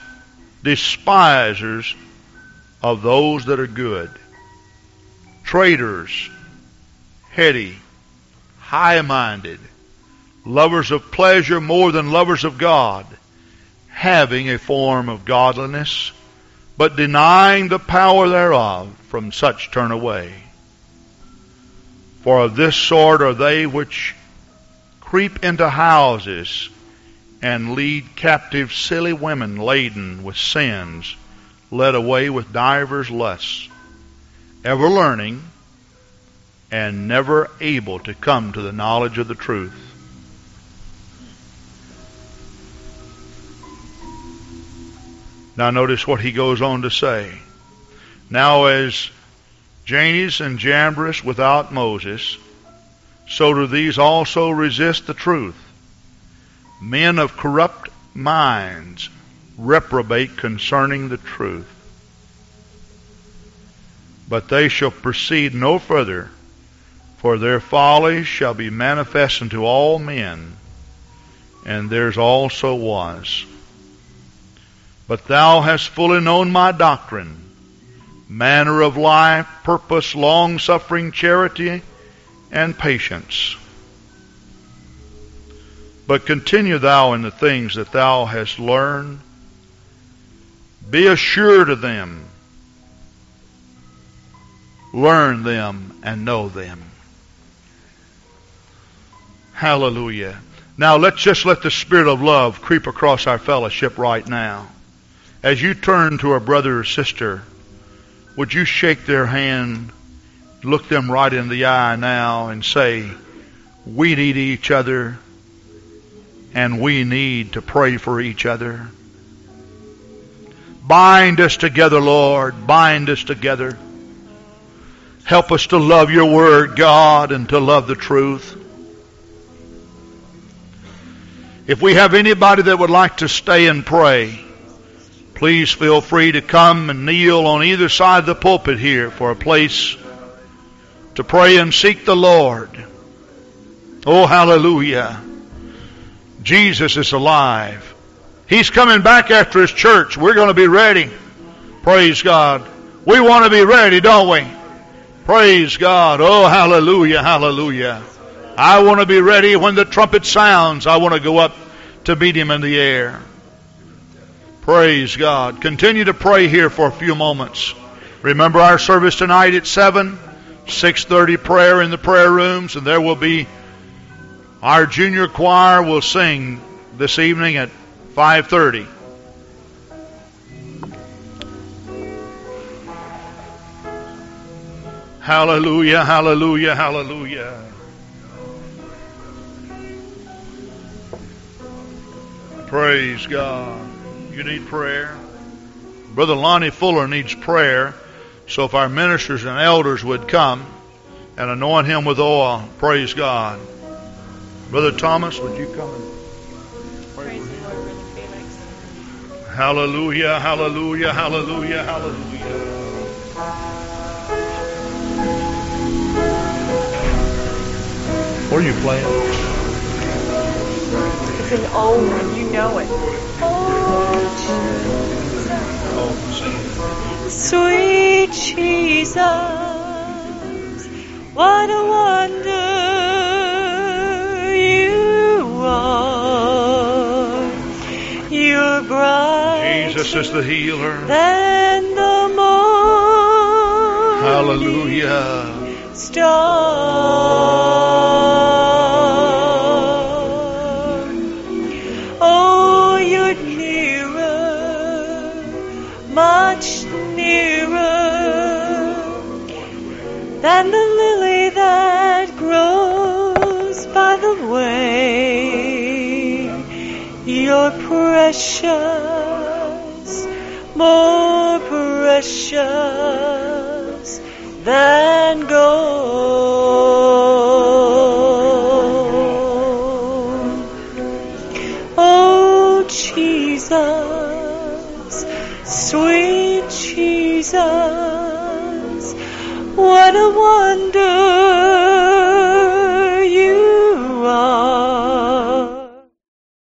despisers of those that are good traitors, heady, high minded, lovers of pleasure more than lovers of God, having a form of godliness, but denying the power thereof, from such turn away. For of this sort are they which creep into houses and lead captive silly women laden with sins, led away with divers lusts ever learning, and never able to come to the knowledge of the truth. Now notice what he goes on to say. Now as Jannes and Jambres without Moses, so do these also resist the truth. Men of corrupt minds reprobate concerning the truth but they shall proceed no further, for their folly shall be manifest unto all men, and theirs also was. But thou hast fully known my doctrine, manner of life, purpose, long suffering, charity, and patience. But continue thou in the things that thou hast learned. Be assured of them learn them and know them. Hallelujah. Now let's just let the spirit of love creep across our fellowship right now. As you turn to a brother or sister, would you shake their hand, look them right in the eye now and say, we need each other and we need to pray for each other. Bind us together, Lord. Bind us together. Help us to love your word, God, and to love the truth. If we have anybody that would like to stay and pray, please feel free to come and kneel on either side of the pulpit here for a place to pray and seek the Lord. Oh, hallelujah. Jesus is alive. He's coming back after his church. We're going to be ready. Praise God. We want to be ready, don't we? Praise God. Oh, hallelujah, hallelujah. I want to be ready when the trumpet sounds. I want to go up to meet him in the air. Praise God. Continue to pray here for a few moments. Remember our service tonight at 7, 6.30 prayer in the prayer rooms, and there will be our junior choir will sing this evening at 5.30. Hallelujah, hallelujah, hallelujah. Praise God. You need prayer? Brother Lonnie Fuller needs prayer. So if our ministers and elders would come and anoint him with oil, praise God. Brother Thomas, would you come and pray for him? Hallelujah, hallelujah, hallelujah, hallelujah. What are you playing? An old one. You know it. Oh, Sweet Jesus, what a wonder you are. You're bright Jesus is the healer. than the morning Hallelujah. star. Than the lily that grows by the way. You're precious, more precious than gold. Oh, Jesus, sweet what a wonder.